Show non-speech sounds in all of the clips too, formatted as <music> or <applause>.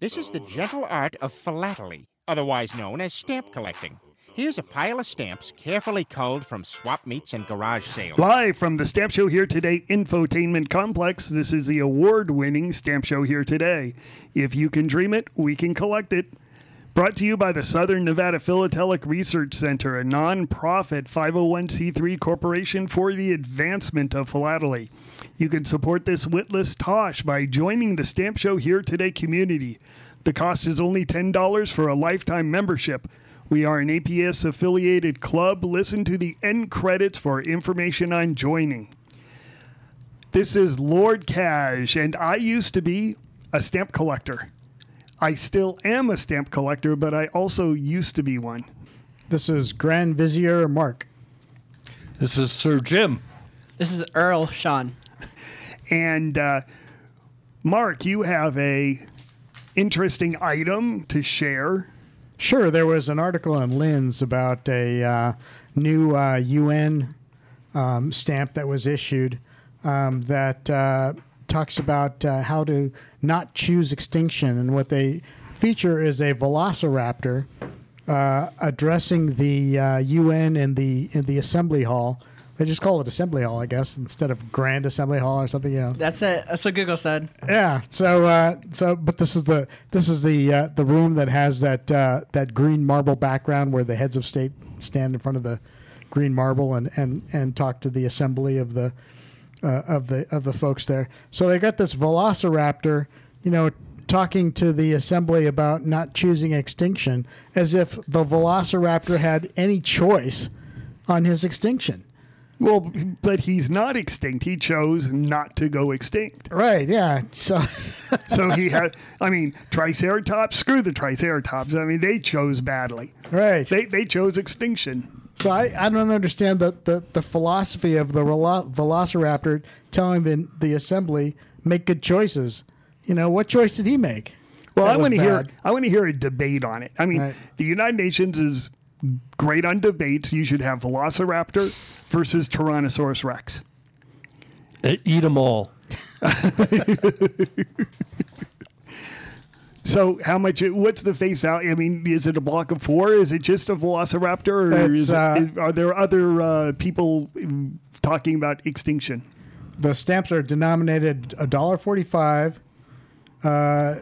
This is the gentle art of philately, otherwise known as stamp collecting. Here's a pile of stamps carefully culled from swap meets and garage sales. Live from the Stamp Show Here Today Infotainment Complex, this is the award winning Stamp Show Here Today. If you can dream it, we can collect it. Brought to you by the Southern Nevada Philatelic Research Center, a nonprofit 501c3 corporation for the advancement of philately. You can support this witless tosh by joining the Stamp Show Here Today community. The cost is only $10 for a lifetime membership. We are an APS affiliated club. Listen to the end credits for information on joining. This is Lord Cash, and I used to be a stamp collector. I still am a stamp collector, but I also used to be one. This is Grand Vizier Mark. This is Sir Jim. This is Earl Sean. And uh, Mark, you have a interesting item to share. Sure, there was an article in Linn's about a uh, new uh, UN um, stamp that was issued um, that uh, talks about uh, how to not choose extinction. And what they feature is a velociraptor uh, addressing the uh, UN in the in the assembly hall. They just call it assembly hall, I guess, instead of grand assembly hall or something. You know. That's it. That's what Google said. Yeah. So, uh, so, but this is the this is the uh, the room that has that uh, that green marble background where the heads of state stand in front of the green marble and and and talk to the assembly of the uh, of the of the folks there. So they got this velociraptor, you know, talking to the assembly about not choosing extinction, as if the velociraptor had any choice on his extinction. Well, but he's not extinct. He chose not to go extinct. Right. Yeah. So. <laughs> So he has, I mean, Triceratops, screw the Triceratops. I mean, they chose badly. right. They, they chose extinction. So I, I don't understand the, the, the philosophy of the velo- Velociraptor telling the the assembly make good choices. You know what choice did he make? Well, That I want to hear. I want to hear a debate on it. I mean, Right. the United Nations is great on debates. You should have Velociraptor versus Tyrannosaurus Rex. Eat them all. <laughs> So, how much? What's the face value? I mean, is it a block of four? Is it just a Velociraptor, or is it, uh, is- are there other uh, people talking about extinction? The stamps are denominated a dollar forty five, uh,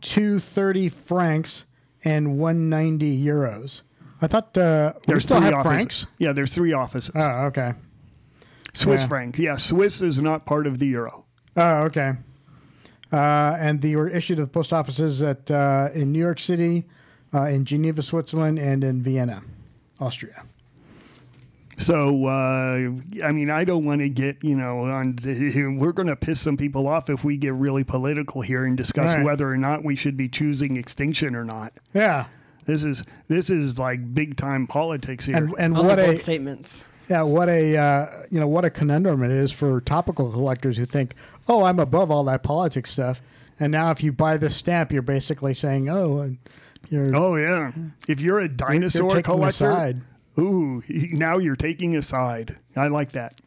two thirty francs, and one ninety euros. I thought uh, we still have offices. francs. Yeah, there's three offices. Oh, okay. Swiss yeah. franc. Yeah, Swiss is not part of the euro. Oh, okay. Uh, and they were issued at the post offices at uh, in New York City, uh, in Geneva, Switzerland, and in Vienna, Austria. So, uh, I mean, I don't want to get, you know, on. <laughs> We're going to piss some people off if we get really political here and discuss Right. whether or not we should be choosing extinction or not. Yeah. This is this is like big time politics here. And and All what the a statements. Yeah what a uh, you know what a conundrum it is for topical collectors who think oh I'm above all that politics stuff, and now if you buy this stamp you're basically saying oh uh, you're oh yeah, if you're a you're dinosaur a collector, side. ooh, now you're taking a side. I like that.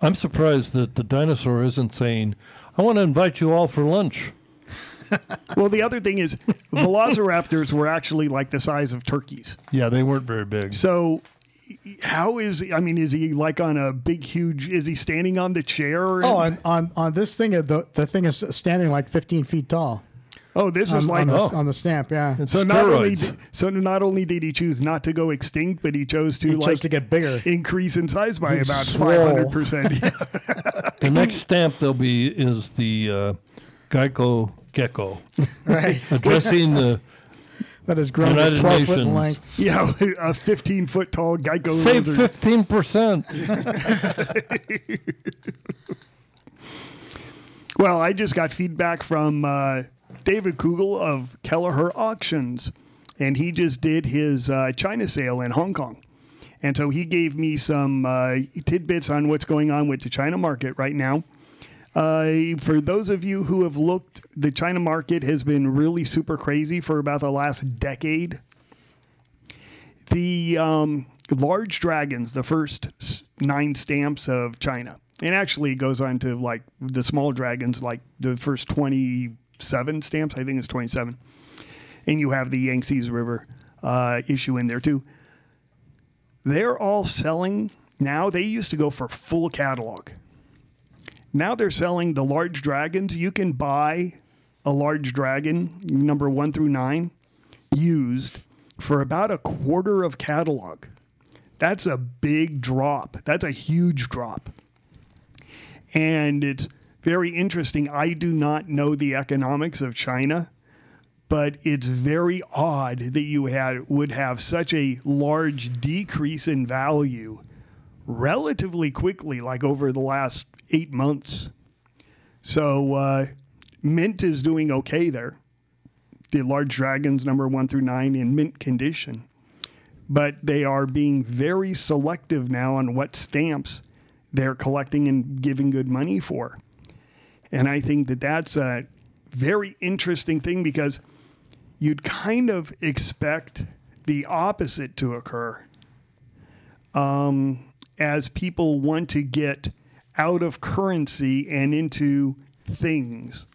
I'm surprised that the dinosaur isn't saying, I want to invite you all for lunch. <laughs> Well, the other thing is, velociraptors were actually like the size of turkeys. Yeah, they weren't very big. So, how is he? I mean, is he like on a big, huge? Is he standing on the chair? Oh, on, on on this thing, uh, the the thing is standing like 15 feet tall. oh, this is like on, the, oh. on the stamp, yeah. So not only did, so not only did he choose not to go extinct, but he chose to He like chose to get bigger. increase in size by He about five hundred percent. <laughs> The next stamp there'll be is the uh, Geico gecko <laughs> Right. addressing the That has grown to United 12 foot in Nations. length. Yeah, <laughs> a fifteen foot tall Geico save lizard. fifteen percent. <laughs> Well, I just got feedback from uh, David Coogle of Kelleher Auctions, and he just did his uh, China sale in Hong Kong. And so he gave me some uh, tidbits on what's going on with the China market right now. Uh, for those of you who have looked, the China market has been really super crazy for about the last decade. The um, large dragons, the first nine stamps of China, and actually it goes on to like the small dragons, like the first 27 stamps, I think it's 27. And you have the Yangtze River uh, issue in there too. They're all selling now. They used to go for full catalog. Now they're selling the large dragons. You can buy a large dragon, number one through nine, used for about a quarter of catalog. That's a big drop. That's a huge drop. And it's very interesting. I do not know the economics of China, but it's very odd that you had would have such a large decrease in value relatively quickly, like over the last eight months. So uh, Mint is doing okay there. The large dragons, number one through nine, in mint condition. But they are being very selective now on what stamps they're collecting and giving good money for. And I think that that's a very interesting thing because you'd kind of expect the opposite to occur um, as people want to get out of currency and into things.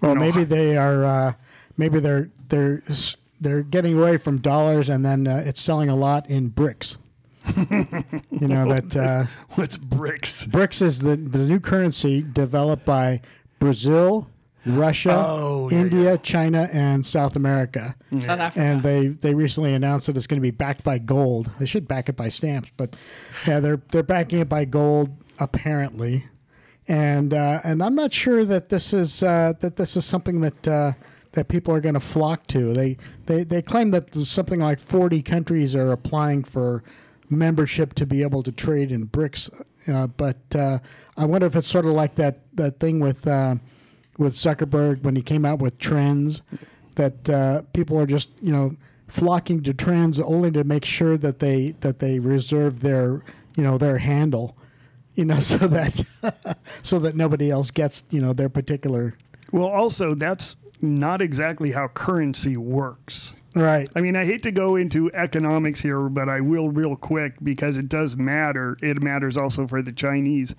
Well, You know, maybe they are. Uh, maybe they're they're they're getting away from dollars, and then uh, it's selling a lot in BRICS. <laughs> you know that uh, What's BRICS? BRICS is the the new currency developed by Brazil, Russia, Oh, yeah, India, China, and South America. South Africa. And they, they recently announced that it's going to be backed by gold. They should back it by stamps, but yeah, they're they're backing it by gold apparently. And uh, and I'm not sure that this is uh, that this is something that uh, that people are going to flock to. They, they they claim that there's something like 40 countries are applying for membership to be able to trade in BRICS. Uh, but uh, I wonder if it's sort of like that that thing with uh, with Zuckerberg when he came out with Threads that uh, people are just you know flocking to Threads only to make sure that they that they reserve their you know their handle you know <laughs> so that <laughs> so that nobody else gets you know their particular Well, also, that's not exactly how currency works. right I mean, I hate to go into economics here, but I will real quick because it does matter. It matters also for the Chinese.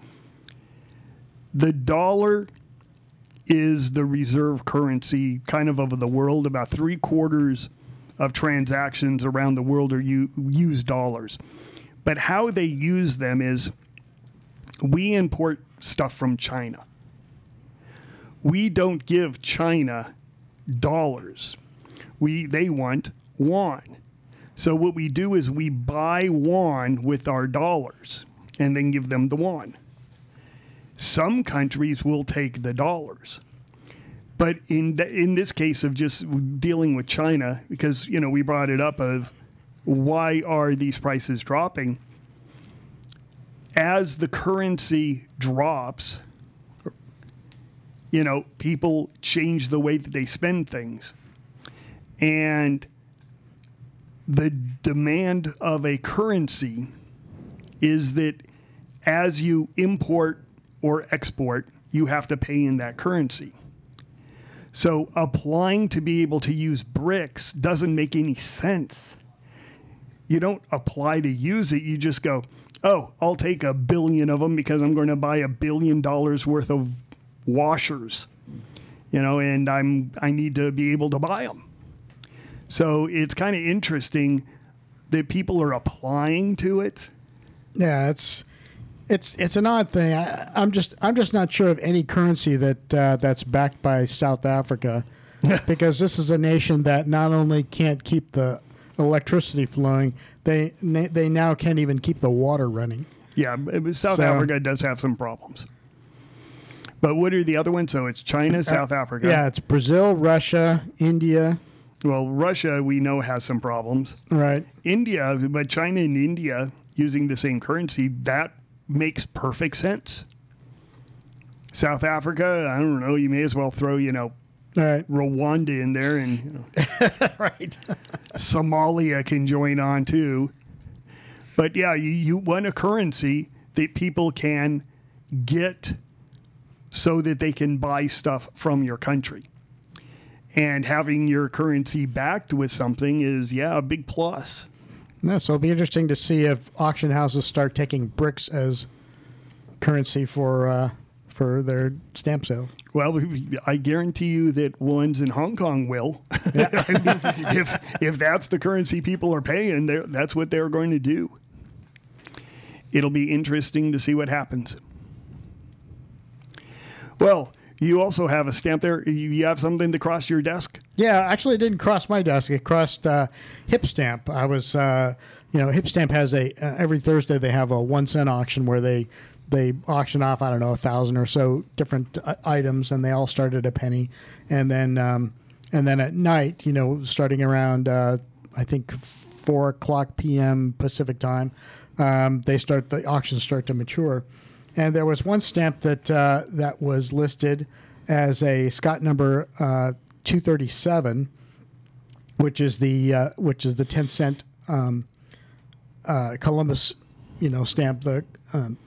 The dollar is the reserve currency kind of of the world. About three quarters of transactions around the world are you use dollars. But how they use them is we import stuff from China. We don't give China dollars we they want yuan. So what we do is we buy yuan with our dollars and then give them the yuan. Some countries will take the dollars. But in in this case of just dealing with China because you know we brought it up of why are these prices dropping? As the currency drops, you know, people change the way that they spend things and the demand of a currency is that as you import or export, you have to pay in that currency. So applying to be able to use BRICS doesn't make any sense. You don't apply to use it, you just go, oh, I'll take a billion of them because I'm going to buy a billion dollars worth of washers. You know, and I'm I need to be able to buy them. So it's kind of interesting that people are applying to it. yeah it's it's it's an odd thing I, i'm just i'm just not sure of any currency that uh, that's backed by south africa <laughs> because this is a nation that not only can't keep the electricity flowing they they now can't even keep the water running Yeah, South So- Africa does have some problems. But what are the other ones? So it's China, South Africa. yeah it's brazil russia india Well, Russia we know has some problems. right India, but China and India using the same currency, that makes perfect sense. South Africa, I don't know, you may as well throw, you know, right Rwanda in there and you know, <laughs> right <laughs> Somalia can join on too. But yeah, you, you want a currency that people can get so that they can buy stuff from your country. And having your currency backed with something is, yeah, a big plus. Yeah, so it'll be interesting to see if auction houses start taking BRICS as currency for uh, for their stamp sales. Well, I guarantee you that ones in Hong Kong will. <laughs> I mean, if if that's the currency people are paying, that's what they're going to do. It'll be interesting to see what happens. Well, you also have a stamp there. You have something to cross your desk. Yeah, actually, it didn't cross my desk. It crossed uh, Hipstamp. I was, uh, you know, Hip Stamp has a uh, every Thursday they have a one cent auction where they they auction off I don't know a thousand or so different uh, items, and they all start at a penny, and then um, and then at night, you know, starting around uh, I think four o'clock p.m. Pacific time, um, they start the auctions start to mature, and there was one stamp that uh, that was listed as a Scott number uh, 237, which is the uh, which is the 10 cent um, uh, Columbus, you know, stamp the um,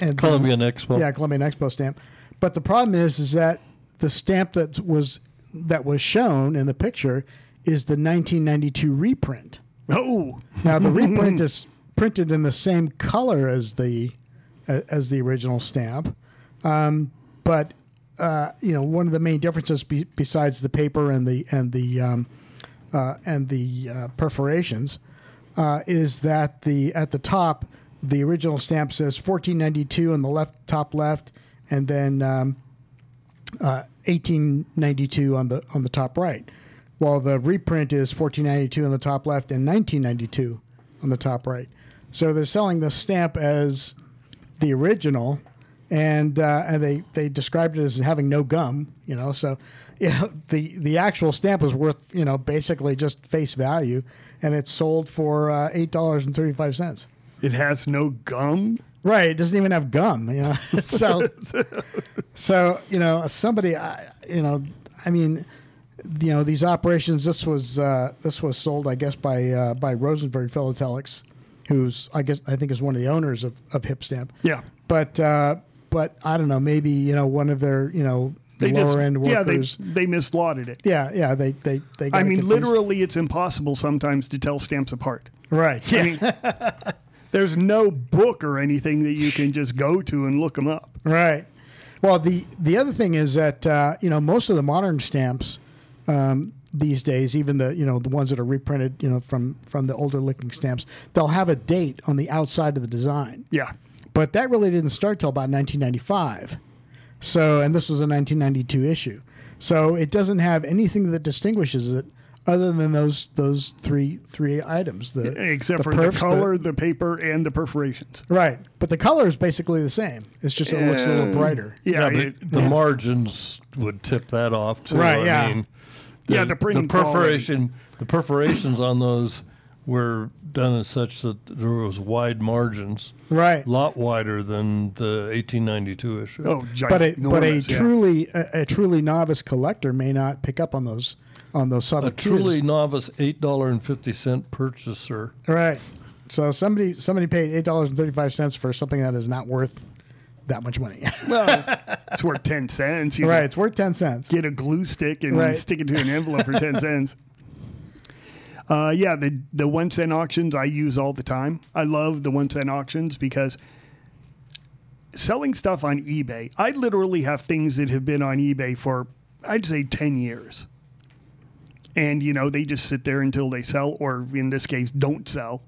and Columbian Expo. yeah, Columbian Expo stamp. But the problem is, is that the stamp that was that was shown in the picture is the 1992 reprint. Oh, Now the reprint <laughs> is printed in the same color as the as the original stamp, um, but uh, you know one of the main differences be, besides the paper and the and the um, uh, and the uh, perforations uh, is that the at the top the original stamp says 1492 on the left top left, and then um, uh, 1892 on the on the top right, while the reprint is 1492 on the top left and 1992 on the top right. So they're selling the stamp as the original, and uh, and they they described it as having no gum. You know, so <laughs> you know the the actual stamp was worth you know basically just face value, and it's sold for uh, eight dollars and thirty five cents. it has no gum. Right, it doesn't even have gum. You know, <laughs> so so you know somebody, I- you know, I mean, you know these operations. This was uh, this was sold, I guess, by uh, by Rosenberg Philatelics, who's I guess I think is one of the owners of of Hipstamp. Yeah. But uh, but I don't know, maybe you know one of their you know They lower just end yeah they workers. they mislotted it. Yeah, yeah, they they they. got I mean, confused. literally, it's impossible sometimes to tell stamps apart. right? Yeah, I mean, <laughs> there's no book or anything that you can just go to and look them up. Right. Well, the the other thing is that uh, you know most of the modern stamps um, these days, even the you know the ones that are reprinted, you know from from the older looking stamps, they'll have a date on the outside of the design. Yeah. But that really didn't start till about 1995. So, and this was a 1992 issue. So it doesn't have anything that distinguishes it other than those those three three items. The Except for perfs, the color, the paper, and the perforations. right. But the color is basically the same. It's just it looks a little brighter. Yeah. Yeah, but it- the margins would tip that off too. Right, I yeah. mean, Yeah, the printing quality. perforation, the perforations on those were done as such that there was wide margins, Right. a lot wider than the 1892 issue. oh, but a but a ginormous, yeah. truly a, a truly novice collector may not pick up on those on those subtle a truly cues. novice eight dollar and fifty cent purchaser. right. So somebody somebody paid eight dollars and thirty five cents for something that is not worth that much money. <laughs> Well, it's worth 10 cents. You right. It's worth ten cents. get a glue stick and Right. stick it to an envelope for 10 <laughs> cents. Uh, yeah, the, the one cent auctions I use all the time. I love the one cent auctions because selling stuff on eBay, I literally have things that have been on eBay for, I'd say, 10 years. And, you know, they just sit there until they sell, or in this case, don't sell.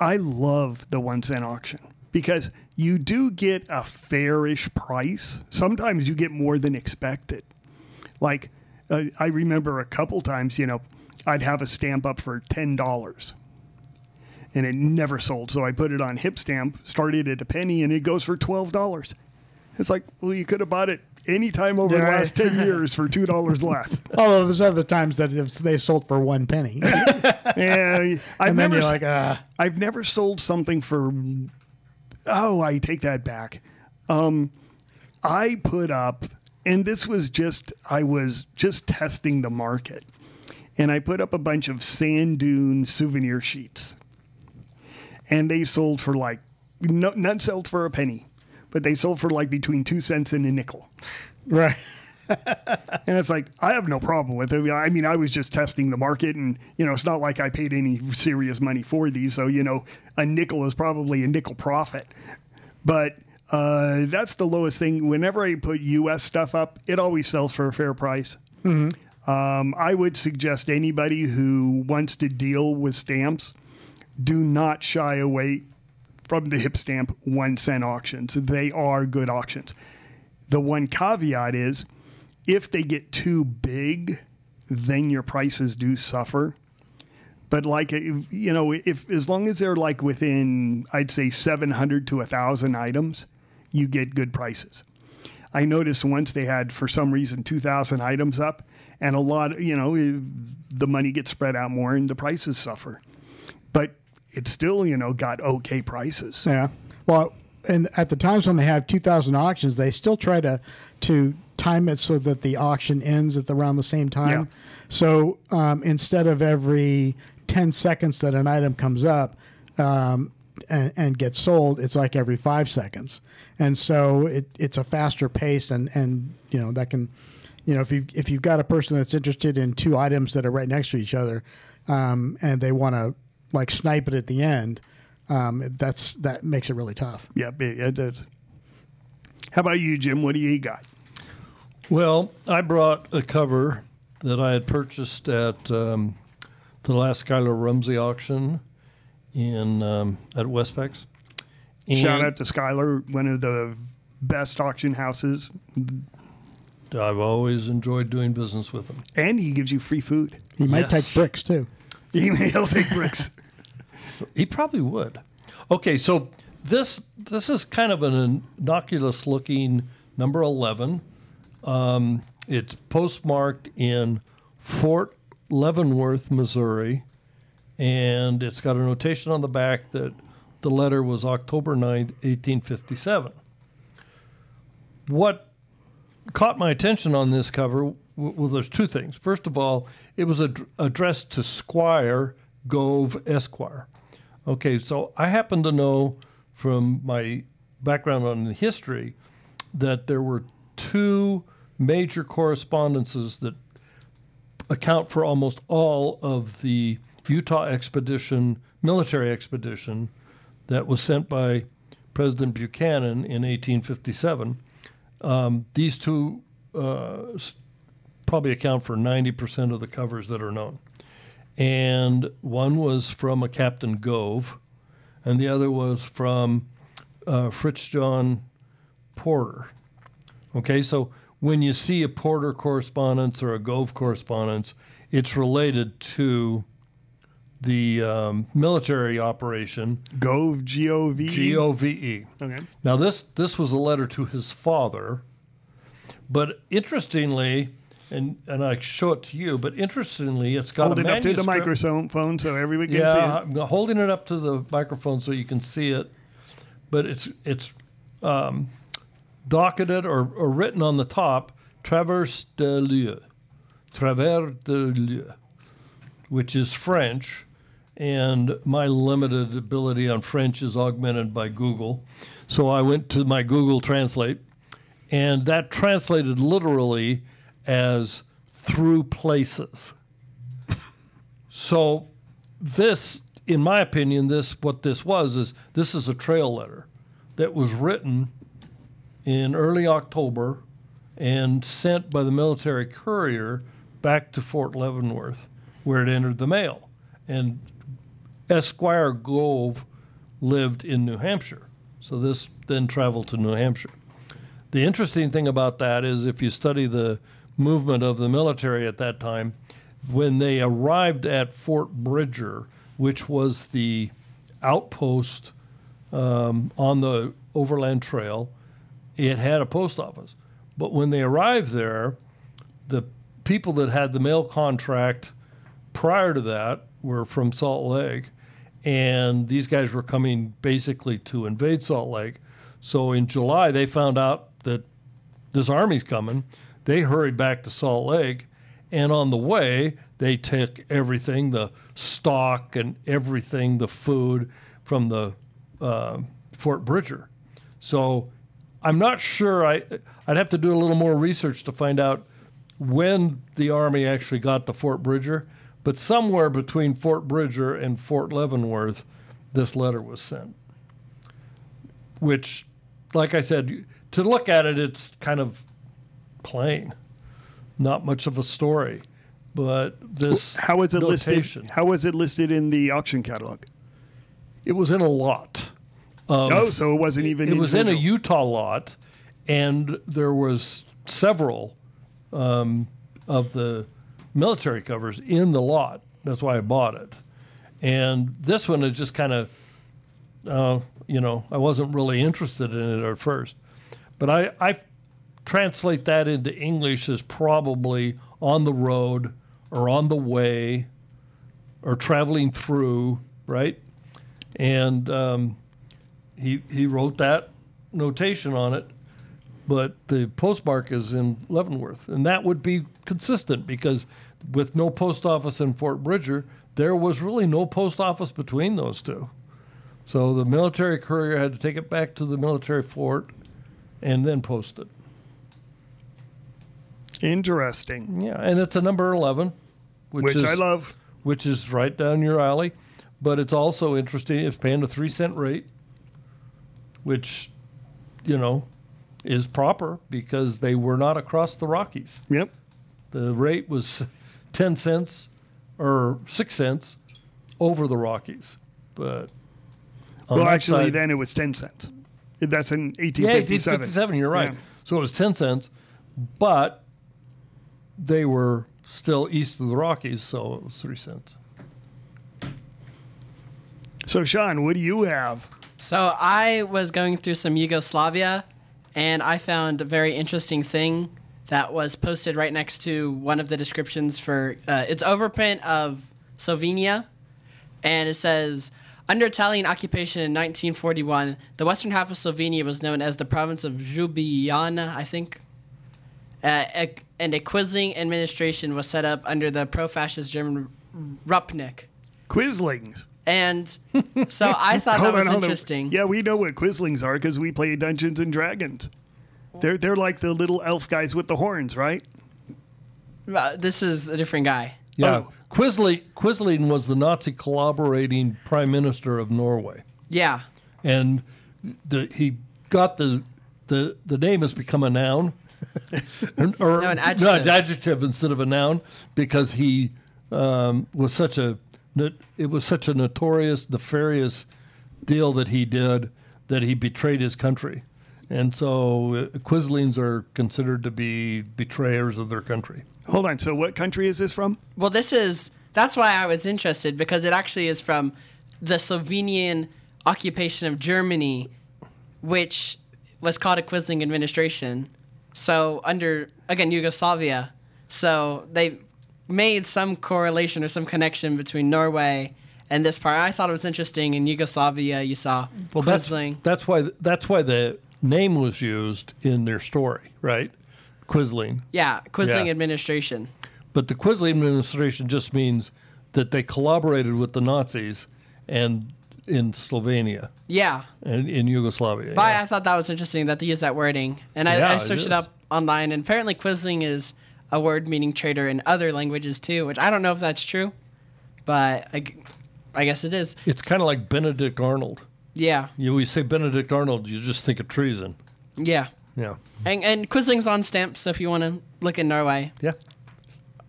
I love the one cent auction because you do get a fairish price. Sometimes you get more than expected. Like, uh, I remember a couple times, you know, I'd have a stamp up for $10 and it never sold. So I put it on Hip Stamp, started at a penny, and it goes for $12. It's like, well, you could have bought it anytime over the Yeah, last 10 years for $2 <laughs> less. Although there's other times that they sold for one penny, <laughs> <laughs> and I've never you're like, uh, I've never sold something for. Oh, I take that back. Um, I put up, and this was just I was just testing the market, and I put up a bunch of sand dune souvenir sheets, and they sold for like no, none sold for a penny, but they sold for like between two cents and a nickel. right. <laughs> <laughs> And it's like, I have no problem with it. I mean, I was just testing the market, and, you know, it's not like I paid any serious money for these. So, you know, a nickel is probably a nickel profit. But Uh, that's the lowest thing. Whenever I put U.S. stuff up, it always sells for a fair price. Um, I would suggest anybody who wants to deal with stamps, do not shy away from the hip stamp one cent auctions. They are good auctions. The one caveat is if they get too big, then your prices do suffer. But like you know, if as long as they're like within, I'd say seven hundred to thousand items, you get good prices. I noticed once they had, for some reason, two thousand items up, and a lot, you know, eh, the money gets spread out more and the prices suffer. But it's still, you know, got okay prices. Yeah. Well, and at the times when they have 2,000 auctions, they still try to to time it so that the auction ends at the, around the same time. Yeah. So um, instead of every 10 seconds that an item comes up um, and, and gets sold, it's like every five seconds. And so it, it's a faster pace, and and you know that can, you know, if you if you've got a person that's interested in two items that are right next to each other, um, and they want to like snipe it at the end, um, that's that makes it really tough. Yep, it, it does. How about you, Jim? What do you got? Well, I brought a cover that I had purchased at um, the last Schuyler Rumsey auction in um, at Westpex. Shout out to Schuyler, one of the best auction houses, I've always enjoyed doing business with them. and he gives you free food. He might Yes. take BRICS too. He will take BRICS. <laughs> He probably would. Okay, so this this is kind of an innocuous looking number eleven. Um, it's postmarked in Fort Leavenworth, Missouri, and it's got a notation on the back that the letter was October 9th, 1857. What caught my attention on this cover, well, there's two things. First of all, it was ad- addressed to Squire Gove Esquire. Okay, so I happen to know from my background on history that there were two major correspondences that account for almost all of the Utah expedition, military expedition, that was sent by President Buchanan in 1857. Um, these two uh, probably account for 90% of the covers that are known. And one was from a Captain Gove, and the other was from uh, Fitz John Porter. Okay, so when you see a Porter correspondence or a Gove correspondence, it's related to the um, military operation Gove, G O V. G O V E. Okay. Now this this was a letter to his father, but interestingly, and and I show it to you, but interestingly, it's got holding a it up to the microphone so everyone can Yeah, see it. I'm holding it up to the microphone so you can see it, but it's it's um, docketed or, or written on the top, Travers de Lieu, Travers de Lieu, which is French, and my limited ability on French is augmented by Google, so I went to my Google Translate, and that translated literally as through places. So this, in my opinion, this what this was is this is a trail letter that was written in early October and sent by the military courier back to Fort Leavenworth, where it entered the mail. And Esquire Gove lived in New Hampshire, so this then traveled to New Hampshire. The interesting thing about that is if you study the movement of the military at that time, when they arrived at Fort Bridger, which was the outpost um, on the Overland Trail, it had a post office. But when they arrived there, the people that had the mail contract prior to that were from Salt Lake, and these guys were coming basically to invade Salt Lake. So in July, they found out that this army's coming. They hurried back to Salt Lake, and on the way, they took everything the stock and everything, the food from the uh, Fort Bridger. So I'm not sure. I I'd have to do a little more research to find out when the army actually got to Fort Bridger. But somewhere between Fort Bridger and Fort Leavenworth, this letter was sent, which like I said, to look at it, it's kind of plain, not much of a story. But this How was it listed? How was it listed in the auction catalog? It was in a lot. oh, so it wasn't even. It was in a. Utah lot, and there was several um, of the military covers in the lot. That's why I bought it. And this one is just kind of, uh, you know, I wasn't really interested in it at first, but I, I translate that into English as probably on the road or on the way or traveling through, right? And um, he he wrote that notation on it, but the postmark is in Leavenworth, and that would be consistent because with no post office in Fort Bridger, there was really no post office between those two. So the military courier had to take it back to the military fort and then post it. Interesting. Yeah, and it's a number 11, which, Which is I love. which is right down your alley. But it's also interesting. It's paying a three cent rate, which, you know, is proper because they were not across the Rockies. Yep. The rate was <laughs> ten cents or six cents over the Rockies. But Well, actually, side- then it was ten cents. That's in 1857. yeah, 1857. 1857. You're right. Yeah. So it was ten cents, but they were still east of the Rockies, so it was three cents. So, Sean, what do you have? So I was going through some Yugoslavia, and I found a very interesting thing that was posted right next to one of the descriptions for uh, it's overprint of Slovenia, and it says. Under Italian occupation in 1941, the western half of Slovenia was known as the province of Ljubljana, I think. Uh, and a Quisling administration was set up under the pro-fascist German Rupnik. Quizlings. And so I thought that was on, hold on. interesting. Yeah, we know what Quizlings are because we play Dungeons and Dragons. They're they're like the little elf guys with the horns, right? Uh, this is a different guy. Yeah. Oh. Quisling, Quisling was the Nazi collaborating prime minister of Norway. Yeah. And the, he got the, the, the name has become a noun. Or No, an no, adjective. adjective instead of a noun because he um, was such a it was such a notorious nefarious deal that he did that he betrayed his country and so uh, quislings are considered to be betrayers of their country Hold on. So, what country is this from? Well, this is that's why I was interested because it actually is from the Slovenian occupation of Germany, which was called a Quisling administration. So under again Yugoslavia, so they made some correlation or some connection between Norway and this part. I thought it was interesting. In Yugoslavia, you saw Well, that's that's why that's why the name was used in their story, right? Quisling. yeah, Quisling Yeah. administration. But the Quisling administration just means that they collaborated with the Nazis and in Slovenia Yeah, and in Yugoslavia. But yeah. I thought that was interesting that they use that wording. And I, Yeah, I it searched it, is. up online, and apparently Quisling is a word meaning traitor in other languages too, which I don't know if that's true, but I guess it is. It's kind of like Benedict Arnold. Yeah, You we say Benedict Arnold, you just think of treason. yeah. Yeah. And, and Quisling's on stamps, so if you want to look in Norway. Yeah.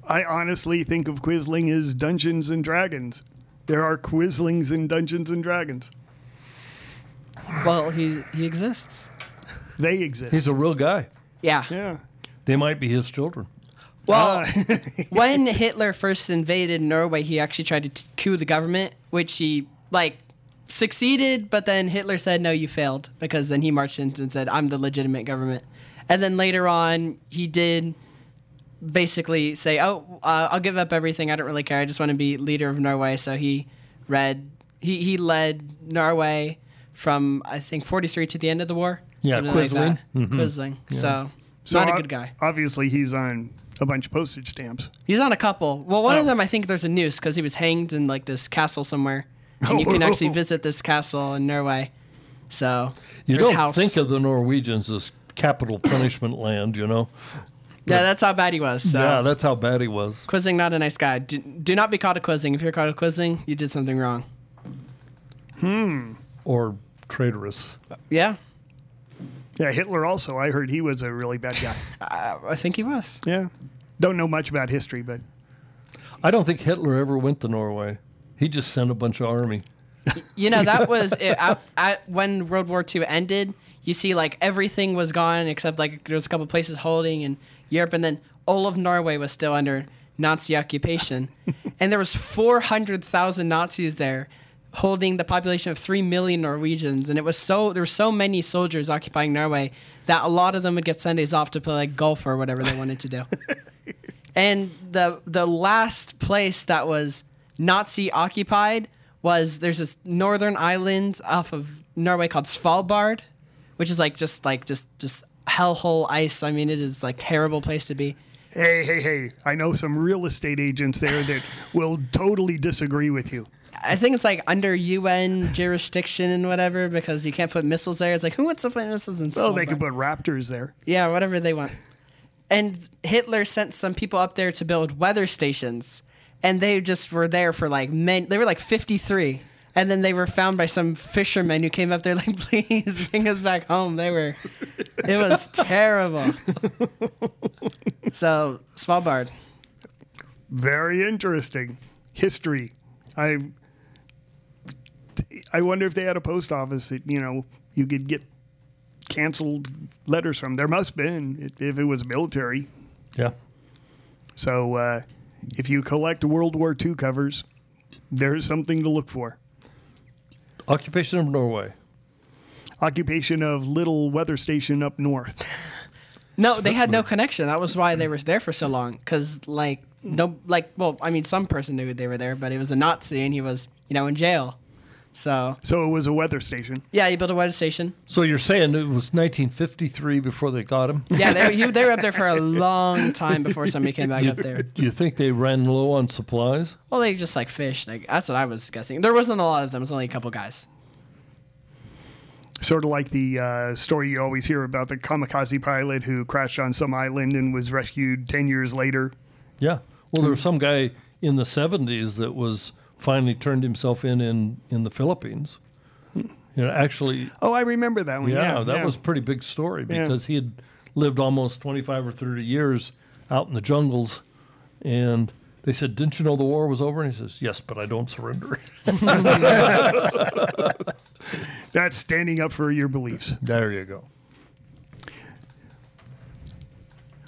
I honestly think of Quisling as Dungeons and Dragons. There are Quizlings in Dungeons and Dragons. Well, he he exists. They exist. He's a real guy. Yeah. yeah. They might be his children. Well, ah. <laughs> when Hitler first invaded Norway, he actually tried to t- coup the government, which he like succeeded, but then Hitler said, "No, you failed," because then he marched in and said, "I'm the legitimate government." And then later on, he did basically say, "Oh, uh, I'll give up everything. I don't really care. I just want to be leader of Norway." So he read he he led Norway from I think 43 to the end of the war. Yeah, something like Quisling. that. Quisling. So, So not a good guy. Obviously, he's on a bunch of postage stamps. He's on a couple. Well, one Oh. of them I think there's a noose because he was hanged in like this castle somewhere, and you can actually visit this <laughs> castle in Norway. So You there's don't house. think of the Norwegians as capital punishment land, you know? Yeah, that's how bad he was. So Yeah, that's how bad he was. Quisling, not a nice guy. Do, do not be caught a Quisling. If you're caught a Quisling, you did something wrong. Hmm. Or traitorous. Yeah. Yeah, Hitler also. I heard he was a really bad guy. <laughs> Uh, I think he was. yeah. Don't know much about history, but I don't think Hitler ever went to Norway. He just sent a bunch of army. You know, that was it, at, at, when World War II ended. You see, like everything was gone except like there was a couple places holding in Europe, and then all of Norway was still under Nazi occupation, <laughs> and there was four hundred thousand Nazis there, holding the population of three million Norwegians, and it was so there were so many soldiers occupying Norway that a lot of them would get Sundays off to play like golf or whatever they wanted to do. <laughs> and the the last place that was Nazi occupied was there's this northern island off of Norway called Svalbard, which is like just like just just hellhole ice. I mean, it is like terrible place to be. hey, hey, hey, I know some real estate agents there that will totally disagree with you. I think it's like under UN jurisdiction and whatever because you can't put missiles there. It's like who wants to put missiles in? Well, they can put raptors there. Yeah, whatever they want. And Hitler sent some people up there to build weather stations, and they just were there for like men. They were like fifty three, and then they were found by some fishermen who came up there like, <laughs> "Please bring us back home." They were, it was <laughs> terrible. so Svalbard. Very interesting history. I I wonder if they had a post office that you know you could get canceled letters from. There must have been if it was military. Yeah. So uh, if you collect World War II covers, there's something to look for. Occupation of Norway. Occupation of little weather station up north. <laughs> No, they had no connection. That was why they were there for so long. Cause like no, like well, I mean, some person knew they were there, but it was a Nazi, and he was you know in jail. So So it was a weather station. yeah, he built a weather station. So you're saying it was 1953 before they got him? Yeah, they, he, they were up there for a <laughs> long time before somebody came back up there. Do you think they ran low on supplies? Well, they just like fish. Like that's what I was guessing. There wasn't a lot of them. It was only a couple guys. Sort of like the uh, story you always hear about the kamikaze pilot who crashed on some island and was rescued 10 years later. Yeah. Well, there was some guy in the 70s that was finally turned himself in in, in the Philippines. You know, actually, Oh, I remember that one. yeah, Yeah, that yeah. was a pretty big story Yeah. because he had lived almost 25 or 30 years out in the jungles. And they said, Didn't you know the war was over? And he says, Yes, but I don't surrender. <laughs> That's standing up for your beliefs. there you go.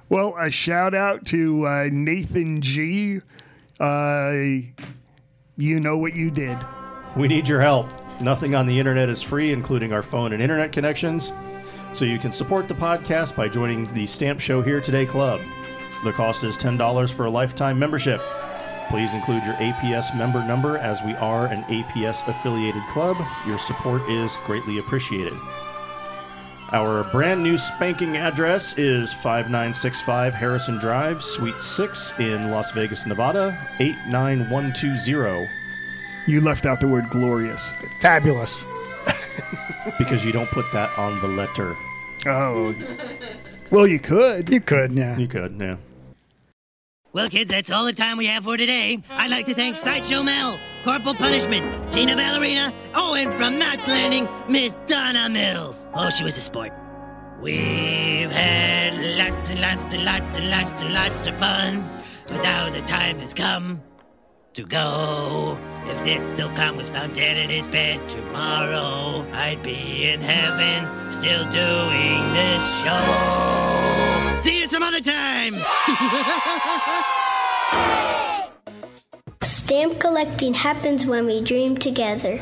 Well, a shout out to uh, Nathan G. Uh, you know what you did. We need your help. Nothing on the internet is free, including our phone and internet connections. So you can support the podcast by joining the Stamp Show Here Today Club. The cost is $10 for a lifetime membership. Please include your APS member number as we are an APS affiliated club. Your support is greatly appreciated. Our brand new spanking address is 5965 Harrison Drive, Suite 6 in Las Vegas, Nevada, 89120. You left out the word glorious. Fabulous. <laughs> because you don't put that on the letter. Oh. Well, you could. You could, yeah. You could, yeah. Well, kids, that's all the time we have for today. I'd like to thank Sideshow Mel, Corporal Punishment, Tina Ballerina, oh, and from Knots Landing, Miss Donna Mills. Oh, she was a sport. We've had lots and lots and lots and lots and lots of fun, but now the time has come to go. If this silkcon was found dead in his bed tomorrow, I'd be in heaven still doing this show. Some other time. <laughs> Stamp collecting happens when we dream together.